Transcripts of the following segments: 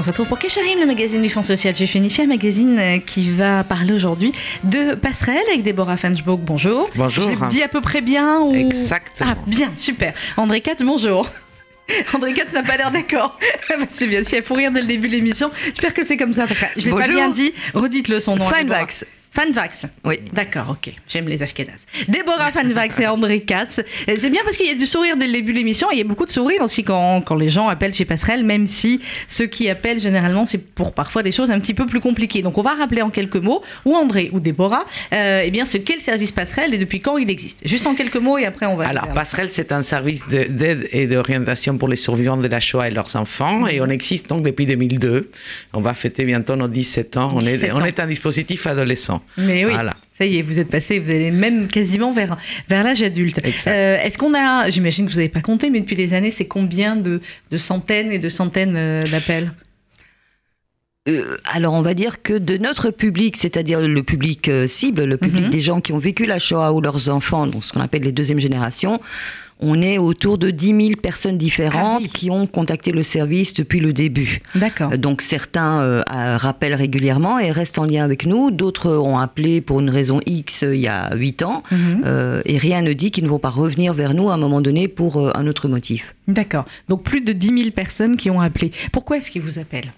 On se retrouve pour Kesharim, le magazine du Fonds social J'ai un magazine euh, qui va parler aujourd'hui de passerelle avec Déborah Fansburg. Bonjour. Bonjour. Je dit à peu près bien ou... Exactement. Ah, bien, super. André Katz, bonjour. André Katz n'a pas l'air d'accord. c'est bien, si elle faut rire dès le début de l'émission. J'espère que c'est comme ça. Je l'ai pas bien dit. Redites-le son nom. Fanvax. Fanvax. Oui. D'accord, ok. J'aime les Ashkenazes. Déborah Fanvax et André Katz. C'est bien parce qu'il y a du sourire dès le début de l'émission. Il y a beaucoup de sourire aussi quand, quand les gens appellent chez Passerelle, même si ceux qui appellent généralement, c'est pour parfois des choses un petit peu plus compliquées. Donc on va rappeler en quelques mots, ou André ou Déborah, euh, eh bien ce qu'est le service Passerelle et depuis quand il existe. Juste en quelques mots et après on va. Alors Passerelle, c'est un service d'aide et d'orientation pour les survivants de la Shoah et leurs enfants. Et on existe donc depuis 2002. On va fêter bientôt nos 17 ans. on, est, on est un dispositif adolescent. Mais oui. Ça y est, vous êtes passé, vous allez même quasiment vers, vers l'âge adulte. Euh, est-ce qu'on a, j'imagine que vous n'avez pas compté, mais depuis des années, c'est combien de, de, centaines et de centaines euh, d'appels? Euh, alors on va dire que de notre public, c'est-à-dire le public cible, le public mhm. des gens qui ont vécu la Shoah ou leurs enfants, donc ce qu'on appelle les deuxièmes générations, on est autour de 10 000 personnes différentes ah qui ont contacté le service depuis le début. D'accord. Donc certains euh, rappellent régulièrement et restent en lien avec nous. D'autres ont appelé pour une raison X euh, il y a 8 ans. Mhm. Euh, et rien ne dit qu'ils ne vont pas revenir vers nous à un moment donné pour un autre motif. D'accord. Donc plus de 10 000 personnes qui ont appelé. Pourquoi est-ce qu'ils vous appellent?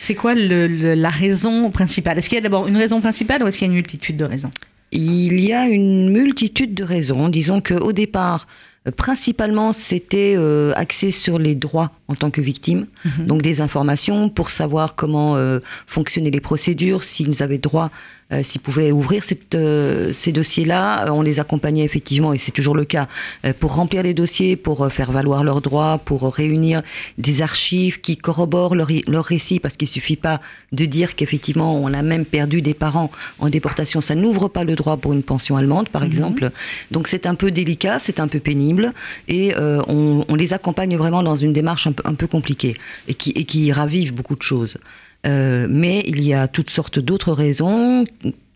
C'est quoi la raison principale? Est-ce qu'il y a d'abord une raison principale ou est-ce qu'il y a une multitude de raisons? Il y a une multitude de raisons. Disons qu'au départ, Principalement, c'était euh, axé sur les droits en tant que victime, mhm. donc des informations pour savoir comment euh, fonctionnaient les procédures, s'ils avaient droit euh, s'ils pouvaient ouvrir cette, euh, ces dossiers-là. On les accompagnait effectivement, et c'est toujours le cas, pour remplir les dossiers, pour faire valoir leurs droits, pour réunir des archives qui corroborent leur, leur récit, parce qu'il suffit pas de dire qu'effectivement on a même perdu des parents en déportation. Ça n'ouvre pas le droit pour une pension allemande, par mhm. exemple. Donc c'est un peu délicat, c'est un peu pénible, et on, on, les accompagne vraiment dans une démarche un un peu compliquée, et qui, et qui ravive beaucoup de choses. Euh, mais il y a toutes sortes d'autres raisons.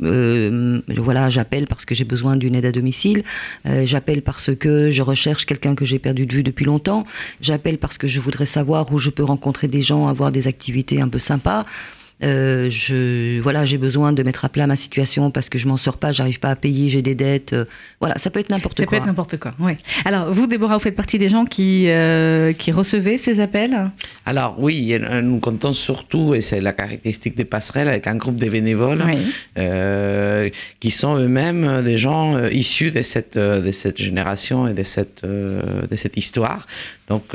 Euh, voilà, j'appelle parce que j'ai besoin d'une aide à domicile. Euh, j'appelle parce que je recherche quelqu'un que j'ai perdu de vue depuis longtemps. J'appelle parce que je voudrais savoir où je peux rencontrer des gens, avoir des activités un peu sympas. Euh, je, voilà, j'ai besoin de mettre à plat ma situation parce que je m'en sors pas, j'arrive pas à payer, j'ai des dettes. Euh, voilà, ça peut être n'importe quoi. Ça peut être n'importe quoi, oui. Alors, vous, Déborah, vous faites partie des gens qui, euh, qui recevaient ces appels? Alors, oui, nous comptons surtout, et c'est la caractéristique des passerelles, avec un groupe de bénévoles qui sont eux-mêmes des gens issus de cette, de cette génération et de cette, de cette histoire. Donc,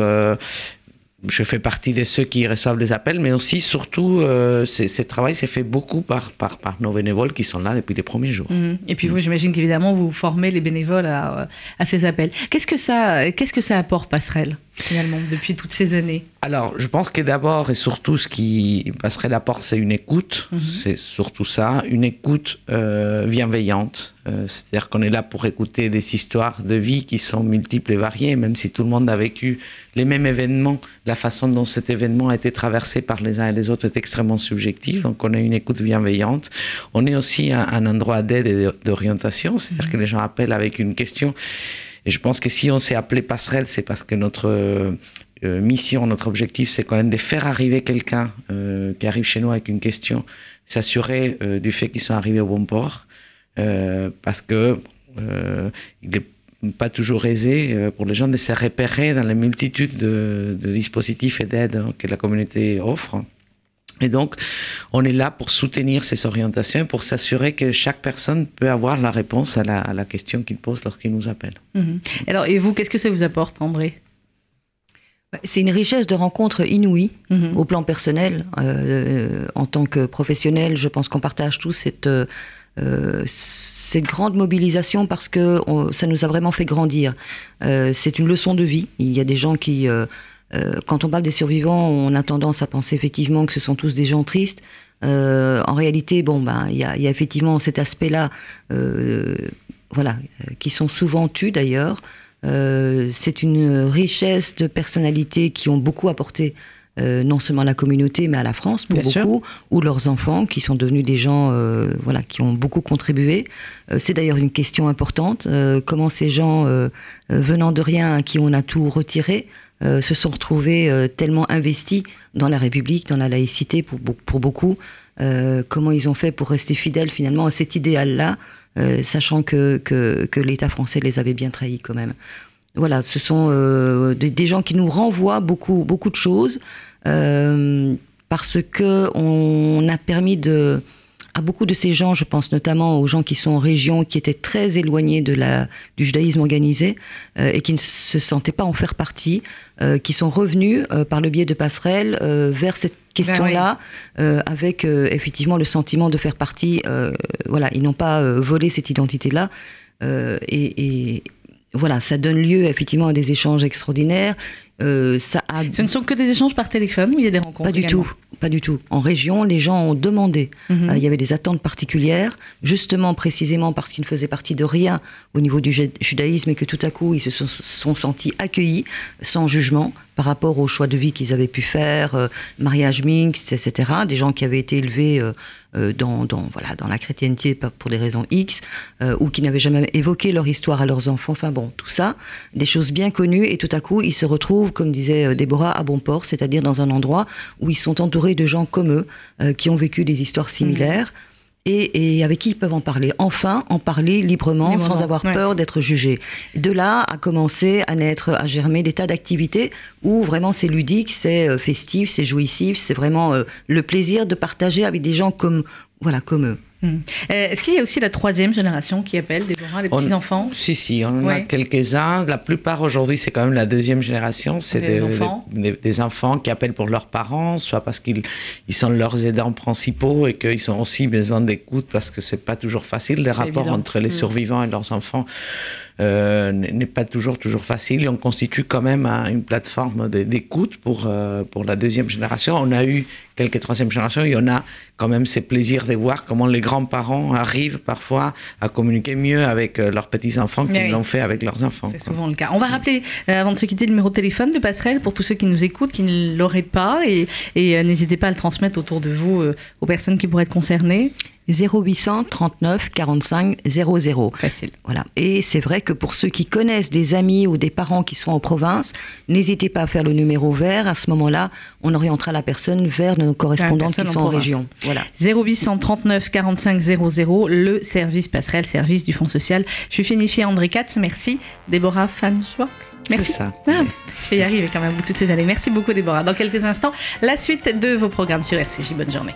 je fais partie de ceux qui reçoivent les appels, mais aussi, surtout, euh, ce travail s'est fait beaucoup par, par, par, nos bénévoles qui sont là depuis les premiers jours. Mhm. Et puis vous, j'imagine qu'évidemment, vous formez les bénévoles à, à ces appels. Qu'est-ce que ça, qu'est-ce que ça apporte, Passerelle? Finalement, depuis toutes ces années Alors, je pense que d'abord et surtout, ce qui passerait la porte, c'est une écoute. Mhm. C'est surtout ça, une écoute euh, bienveillante. Euh, c'est-à-dire qu'on est là pour écouter des histoires de vie qui sont multiples et variées, même si tout le monde a vécu les mêmes événements. La façon dont cet événement a été traversé par les uns et les autres est extrêmement subjective. Donc, on a une écoute bienveillante. On est aussi un, un endroit d'aide et d'orientation. C'est-à-dire mhm. que les gens appellent avec une question et je pense que si on s'est appelé passerelle, c'est parce que notre euh, euh, mission, notre objectif, c'est quand même de faire arriver quelqu'un euh, qui arrive chez nous avec une question, s'assurer du fait qu'ils sont arrivés au bon port, parce que il n'est pas toujours aisé pour les gens de se repérer dans la multitude de, de dispositifs et d'aides que la communauté offre. Et donc, on est là pour soutenir ces orientations, pour s'assurer que chaque personne peut avoir la réponse à la, question qu'il pose lorsqu'il nous appelle. Mhm. Alors, et vous, qu'est-ce que ça vous apporte, André? C'est une richesse de rencontres inouïes mhm. au plan personnel. Euh, en tant que professionnel, je pense qu'on partage tous cette, euh, cette grande mobilisation parce que ça nous a vraiment fait grandir. Euh, c'est une leçon de vie. Il y a des gens qui euh, quand on parle des survivants, on a tendance à penser effectivement que ce sont tous des gens tristes. Euh, en réalité, bon, ben, il y a, effectivement cet aspect-là, euh, voilà, qui sont souvent tus d'ailleurs. c'est une richesse de personnalités qui ont beaucoup apporté euh, non seulement à la communauté, mais à la France pour Bien sûr. beaucoup, ou leurs enfants qui sont devenus des gens euh, voilà, qui ont beaucoup contribué. Euh, c'est d'ailleurs une question importante. euh, comment ces gens, euh, euh, venant de rien, à qui on a tout retiré, euh, se sont retrouvés euh, tellement investis dans la République, dans la laïcité pour, pour beaucoup. Euh, comment ils ont fait pour rester fidèles finalement à cet idéal-là, euh, sachant que, que, que l'État français les avait bien trahis quand même. Voilà, ce sont euh, des, des gens qui nous renvoient beaucoup, beaucoup de choses euh, parce que on a permis de à beaucoup de ces gens, je pense notamment aux gens qui sont en région, qui étaient très éloignés de la, du judaïsme organisé euh, et qui ne se sentaient pas en faire partie, euh, qui sont revenus euh, par le biais de passerelles vers cette question-là, euh, avec effectivement le sentiment de faire partie. voilà, ils n'ont pas volé cette identité-là. Et, et voilà, ça donne lieu effectivement à des échanges extraordinaires. Euh, ça a Ce ne sont que des échanges par téléphone ou il y a des rencontres pas du également tout, pas du tout. En région, les gens ont demandé. Mhm. Euh, il y avait des attentes particulières, justement, précisément parce qu'ils ne faisaient partie de rien au niveau du ju- judaïsme et que tout à coup, ils se sont, sont sentis accueillis sans jugement par rapport au choix de vie qu'ils avaient pu faire, euh, mariage mixte, etc. Des gens qui avaient été élevés euh, dans, dans, voilà, dans la chrétienté pour des raisons X, euh, ou qui n'avaient jamais évoqué leur histoire à leurs enfants. Enfin bon, tout ça, des choses bien connues, et tout à coup, ils se retrouvent, comme disait euh, Déborah, à bon port, c'est-à-dire dans un endroit où ils sont entourés de gens comme eux, euh, qui ont vécu des histoires similaires. Et, et avec qui ils peuvent en parler. Enfin, en parler librement, sans avoir ouais. peur d'être jugés. De là a commencé à naître, à germer des tas d'activités où vraiment c'est ludique, c'est euh, festif, c'est jouissif, c'est vraiment euh, le plaisir de partager avec des gens comme, voilà, comme eux. Hmm. Euh, Est-ce qu'il y a aussi la troisième génération qui appelle, Déborah, les petits-enfants? Si, si, on en a quelques-uns. La plupart aujourd'hui, c'est quand même la deuxième génération. C'est Des des, enfants. des- des enfants qui appellent pour leurs parents, soit parce qu'ils ils sont leurs aidants principaux et qu'ils ont aussi besoin d'écoute parce que c'est pas toujours facile. Le rapport évident. entre les Mm. survivants et leurs enfants euh, n'est pas toujours, toujours facile. Et on constitue quand même un- une plateforme d'écoute pour, euh, pour la deuxième génération. On a eu quelques troisième générations. Il y en a quand même ce plaisir de voir comment les grands-parents arrivent parfois à communiquer mieux avec euh, leurs petits-enfants qu'ils Oui. l'ont fait avec leurs enfants. C'est souvent le cas. On va rappeler, euh, avant de se quitter, le numéro de téléphone de Passerelle pour tous ceux qui nous écoutent, qui ne l'auraient pas. Et, et, n'hésitez pas à le transmettre autour de vous aux personnes qui pourraient être concernées. 0800 39 45 00. Facile. Voilà. Et c'est vrai que pour ceux qui connaissent des amis ou des parents qui sont en province, n'hésitez pas à faire le numéro vert. À ce moment-là, on orientera la personne vers nos correspondantes personne qui sont en région. Voilà. 0839 45 00, le service Passerelle, service du Fonds social. Je suis Fénifiée André Katz. Merci. Déborah Fanschwak. Merci. C'est ça. Ah, je vais y arriver quand même, vous toutes ces années. Merci beaucoup, Déborah. Dans quelques instants, la suite de vos programmes sur RCJ. Bonne journée.